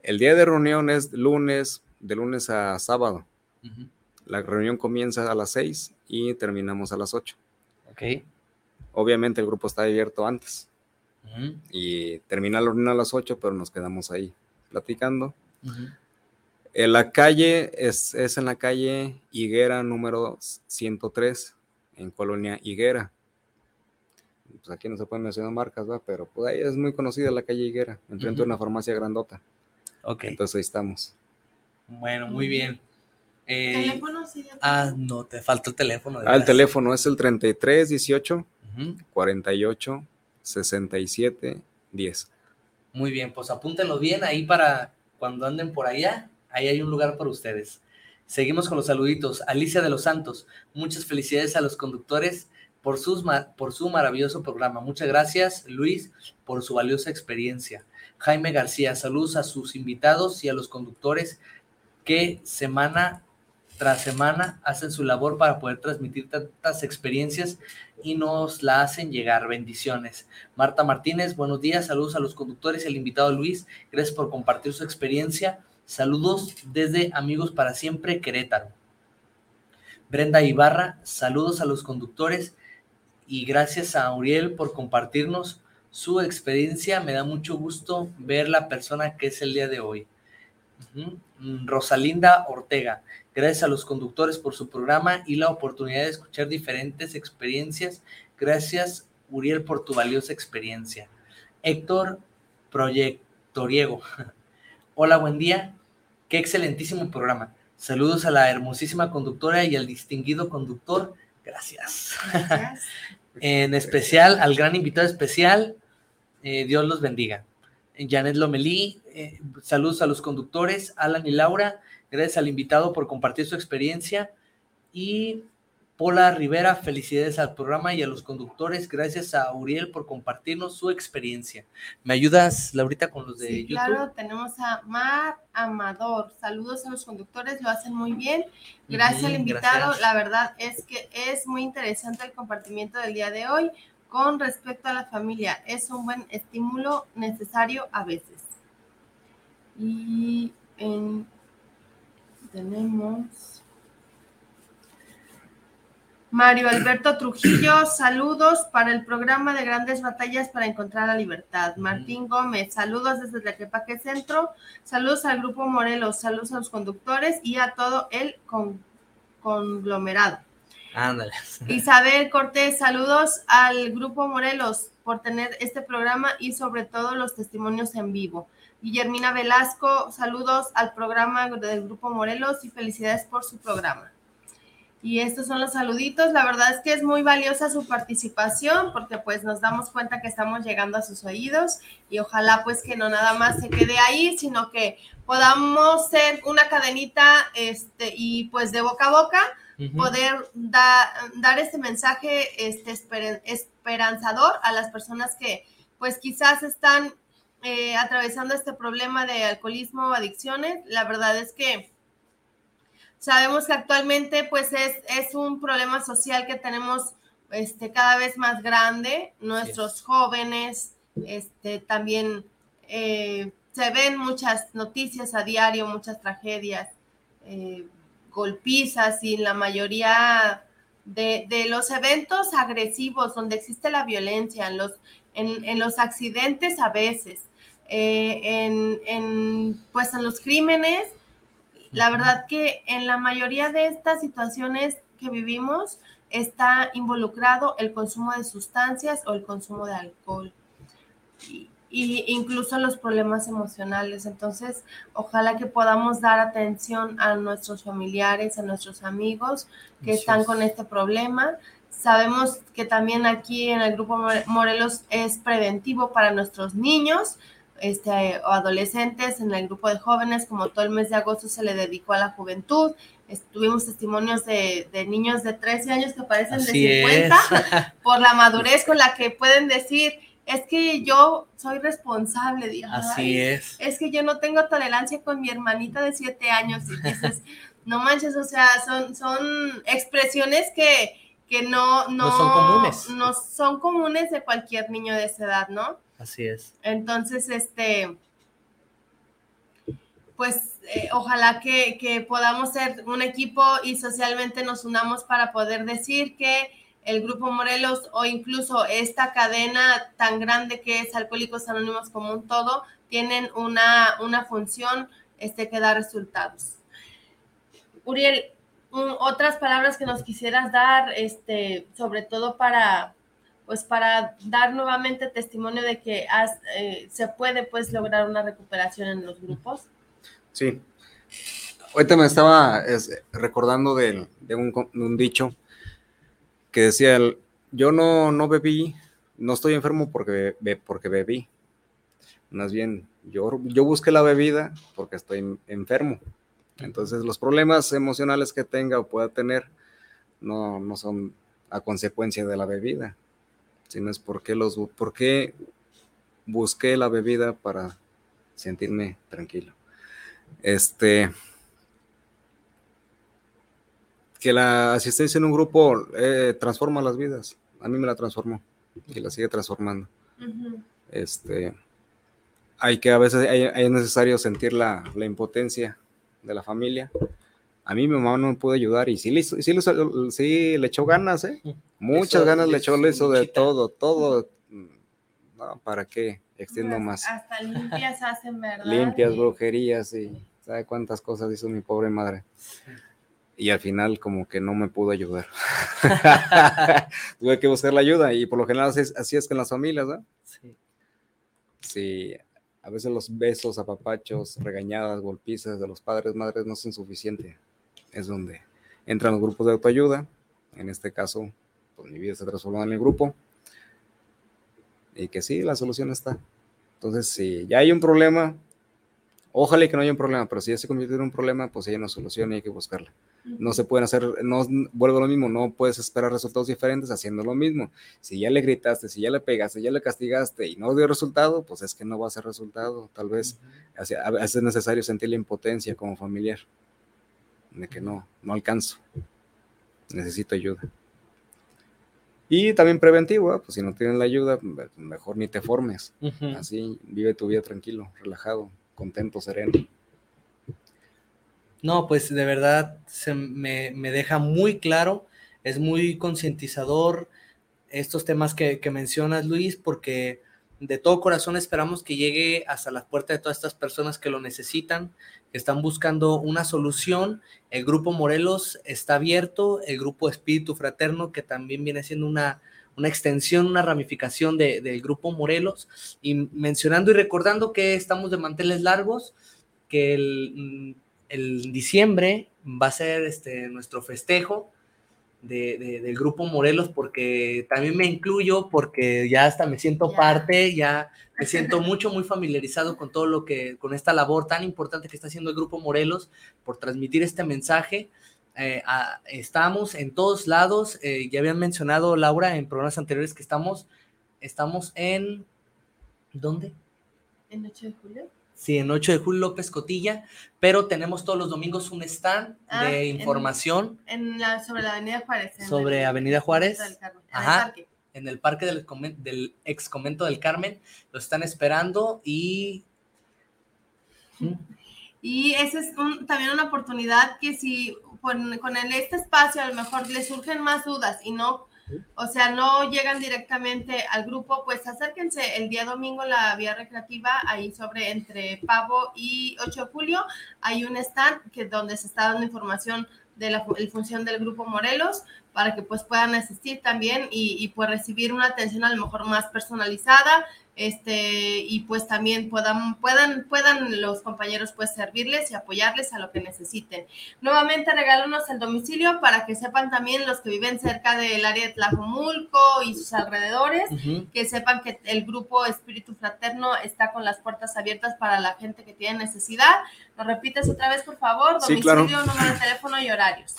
El día de reunión es lunes, de lunes a sábado. La reunión comienza a las 6 y terminamos a las 8. Ok. Obviamente el grupo está abierto antes. Y termina la reunión a las 8, pero nos quedamos ahí platicando. En la calle es, es, en la calle Higuera número 103, en Colonia Higuera. Pues aquí no se pueden mencionar marcas, ¿va? pero pues ahí es muy conocida la calle Higuera, enfrente de una farmacia grandota. Ok. Entonces ahí estamos. Bueno, muy bien. Eh, ¿Teléfono ah, no, te falta el teléfono. Ah, el teléfono es el 33 18 Ujú. 48 67 10. Muy bien, pues apúntenlo bien ahí para cuando anden por allá. Ahí hay un lugar para ustedes. Seguimos con los saluditos. Alicia de los Santos, muchas felicidades a los conductores por, por su maravilloso programa. Muchas gracias, Luis, por su valiosa experiencia. Jaime García, saludos a sus invitados y a los conductores que semana tras semana hacen su labor para poder transmitir tantas experiencias y nos la hacen llegar. Bendiciones. Marta Martínez, buenos días, saludos a los conductores y al invitado Luis, gracias por compartir su experiencia. Saludos desde Amigos para Siempre, Querétaro. Brenda Ibarra, saludos a los conductores y gracias a Uriel por compartirnos su experiencia. Me da mucho gusto ver la persona que es el día de hoy. Rosalinda Ortega, gracias a los conductores por su programa y la oportunidad de escuchar diferentes experiencias. Gracias, Uriel, por tu valiosa experiencia. Héctor Proyectoriego, hola, buen día. Qué excelentísimo programa. Saludos a la hermosísima conductora y al distinguido conductor. Gracias. en especial al gran invitado especial. eh, Dios los bendiga. Janet Lomelí, eh, saludos a los conductores, Alan y Laura. Gracias al invitado por compartir su experiencia. Y Pola Rivera, felicidades al programa y a los conductores. Gracias a Uriel por compartirnos su experiencia. ¿Me ayudas, Laurita, con los de Sí, YouTube? claro, tenemos a Mar Amador. Saludos a los conductores, lo hacen muy bien. Gracias al invitado. gracias. La verdad es que es muy interesante el compartimiento del día de hoy con respecto a la familia. Es un buen estímulo necesario a veces. Y en- tenemos Mario Alberto Trujillo, saludos para el programa de Grandes Batallas para Encontrar la Libertad. Martín Gómez, saludos desde Tlaquepaque Centro, saludos al Grupo Morelos, saludos a los conductores y a todo el con- conglomerado. Ándale. Isabel Cortés, saludos al Grupo Morelos por tener este programa y sobre todo los testimonios en vivo. Guillermina Velasco, saludos al programa del Grupo Morelos y felicidades por su programa. Y estos son los saluditos. La verdad es que es muy valiosa su participación porque pues nos damos cuenta que estamos llegando a sus oídos y ojalá pues que no nada más se quede ahí, sino que podamos ser una cadenita este, y pues de boca a boca poder da- dar este mensaje este, esper- esperanzador a las personas que pues quizás están eh, atravesando este problema de alcoholismo o adicciones. La verdad es que sabemos que actualmente pues es, es un problema social que tenemos este, cada vez más grande. Nuestros jóvenes este, también eh, se ven muchas noticias a diario, muchas tragedias. eh, golpizas y la mayoría de, de los eventos agresivos donde existe la violencia, en los, en, en los accidentes a veces, eh, en, en, pues en los crímenes, la verdad que en la mayoría de estas situaciones que vivimos está involucrado el consumo de sustancias o el consumo de alcohol. Y, y incluso los problemas emocionales. Entonces, ojalá que podamos dar atención a nuestros familiares, a nuestros amigos que están es. con este problema. Sabemos que también aquí en el Grupo More- Morelos es preventivo para nuestros niños este, o adolescentes, en el grupo de jóvenes, como todo el mes de agosto se le dedicó a la juventud. Tuvimos testimonios de, de niños de 13 años que parecen Así de 50 por la madurez con la que pueden decir, es que yo soy responsable, digo, Así "Ay, es. Es que yo no tengo tolerancia con mi hermanita de siete años y dices, no manches, o sea, son, son expresiones que, que no, no, No son comunes. no son comunes de cualquier niño de esa edad, ¿no? Así es. Entonces, este, pues eh, ojalá que, que podamos ser un equipo y socialmente nos unamos para poder decir que el Grupo Morelos o incluso esta cadena tan grande que es Alcohólicos Anónimos como un todo, tienen una, una función este, que da resultados. Uriel, mm, otras palabras que nos quisieras dar, este, sobre todo para, pues para dar nuevamente testimonio de que eh, se puede pues lograr una recuperación en los grupos. Sí. Ahorita me estaba es, recordando de, un, de un dicho que decía, el, yo no, no bebí, no estoy enfermo porque, porque bebí. Más bien, yo, yo busqué la bebida porque estoy en- enfermo. Entonces, los problemas emocionales que tenga o pueda tener no, no son a consecuencia de la bebida, sino es porque, los, por qué busqué la bebida para sentirme tranquilo. Este, que la asistencia en un grupo eh, transforma las vidas. A mí me la transformó y la sigue transformando. Este, hay que a veces hay, hay necesario sentir la, la impotencia de la familia. A mí mi mamá no me pudo ayudar y sí le, hizo- sí le, hizo- sí le echó ganas, ¿eh? Muchas ganas le echó, le hizo de todo, todo. No, ¿para qué? Extiendo más. Hasta limpias hacen, ¿verdad? Limpias, Y- brujerías y sabe cuántas cosas hizo mi pobre madre. Y al final como que no me pudo ayudar. Tuve que buscar la ayuda y por lo general así es, así es con las familias, ¿no? Sí. Sí, a veces los besos, apapachos, regañadas, golpizas de los padres, madres no son suficientes. Es donde entran los grupos de autoayuda. En este caso, pues mi vida se transformó en el grupo. Y que sí, la solución está. Entonces, si ya hay un problema, ojalá que no haya un problema, pero si ya se convirtió en un problema, pues hay una solución y hay que buscarla. No se pueden hacer, no vuelvo a lo mismo, no puedes esperar resultados diferentes haciendo lo mismo. Si ya le gritaste, si ya le pegaste, ya le castigaste y no dio resultado, pues es que no va a ser resultado. Tal vez veces es necesario sentir la impotencia como familiar, de que no, no alcanzo, necesito ayuda. Y también preventivo, ¿eh? pues si no tienen la ayuda, me- mejor ni te formes. Así vive tu vida tranquilo, relajado, contento, sereno. No, pues de verdad se me, me deja muy claro, es muy concientizador estos temas que, que mencionas, Luis, porque de todo corazón esperamos que llegue hasta la puerta de todas estas personas que lo necesitan, que están buscando una solución. El grupo Morelos está abierto, el grupo Espíritu Fraterno, que también viene siendo una, una extensión, una ramificación de- del grupo Morelos, y mencionando y recordando que estamos de manteles largos, que el, mm, el diciembre va a ser este, nuestro festejo de- de- del grupo Morelos, porque también me incluyo, porque ya hasta me siento Ya. parte, ya me siento mucho, muy familiarizado con todo lo que, con esta labor tan importante que está haciendo el grupo Morelos por transmitir este mensaje. Eh, a- estamos en todos lados, eh, ya habían mencionado Laura en programas anteriores que estamos, estamos en, ¿dónde? ¿En 8 de julio? Sí, en 8 de julio López Cotilla, pero tenemos todos los domingos un stand Ah, de información En la, sobre la Avenida Juárez. Sobre el- Avenida Juárez. en el Ajá. parque. en el parque del, del ex convento del Carmen. Lo están esperando y Y esa es un- también una oportunidad que si con, con el- este espacio a lo mejor les surgen más dudas y no, o sea, no llegan directamente al grupo, pues acérquense el día domingo en la vía recreativa, ahí sobre entre Pavo y 8 de julio, hay un stand que donde se está dando información de la función del grupo Morelos para que pues puedan asistir también y, y pues recibir una atención a lo mejor más personalizada este y pues también puedan puedan puedan los compañeros pues servirles y apoyarles a lo que necesiten. Nuevamente regálanos el domicilio para que sepan también los que viven cerca del área de Tlajomulco y sus alrededores que sepan que el grupo Espíritu Fraterno está con las puertas abiertas para la gente que tiene necesidad. ¿Lo repites otra vez, por favor? Sí, Domicilio, claro. número de teléfono y horarios.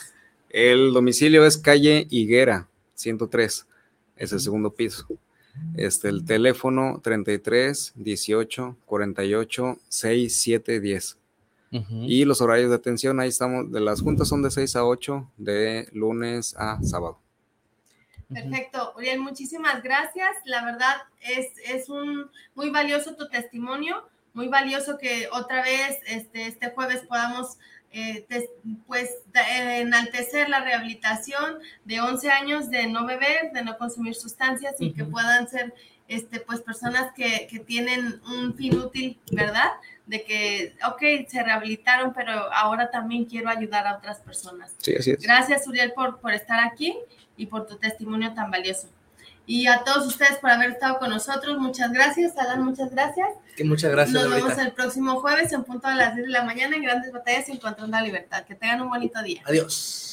El domicilio es calle Higuera, 103, es el segundo piso. Este, el teléfono 33 18 48 67 10. Y los horarios de atención, ahí estamos, de las juntas son de 6 a 8, de lunes a sábado. Perfecto, Uriel, muchísimas gracias. La verdad es, es un muy valioso tu testimonio, muy valioso que otra vez este, este jueves podamos eh, pues eh, enaltecer la rehabilitación de 11 años de no beber, de no consumir sustancias y que puedan ser este, pues personas que, que tienen un fin útil, ¿verdad? De que, ok, se rehabilitaron, pero ahora también quiero ayudar a otras personas. Sí, así es. Gracias, Uriel, por, por estar aquí y por tu testimonio tan valioso. Y a todos ustedes por haber estado con nosotros, muchas gracias. Alan, muchas gracias. Que muchas gracias, Nos vemos el próximo jueves en punto a las 10 de la mañana en Grandes Batallas Encontrando la Libertad. Que tengan un bonito día. Adiós.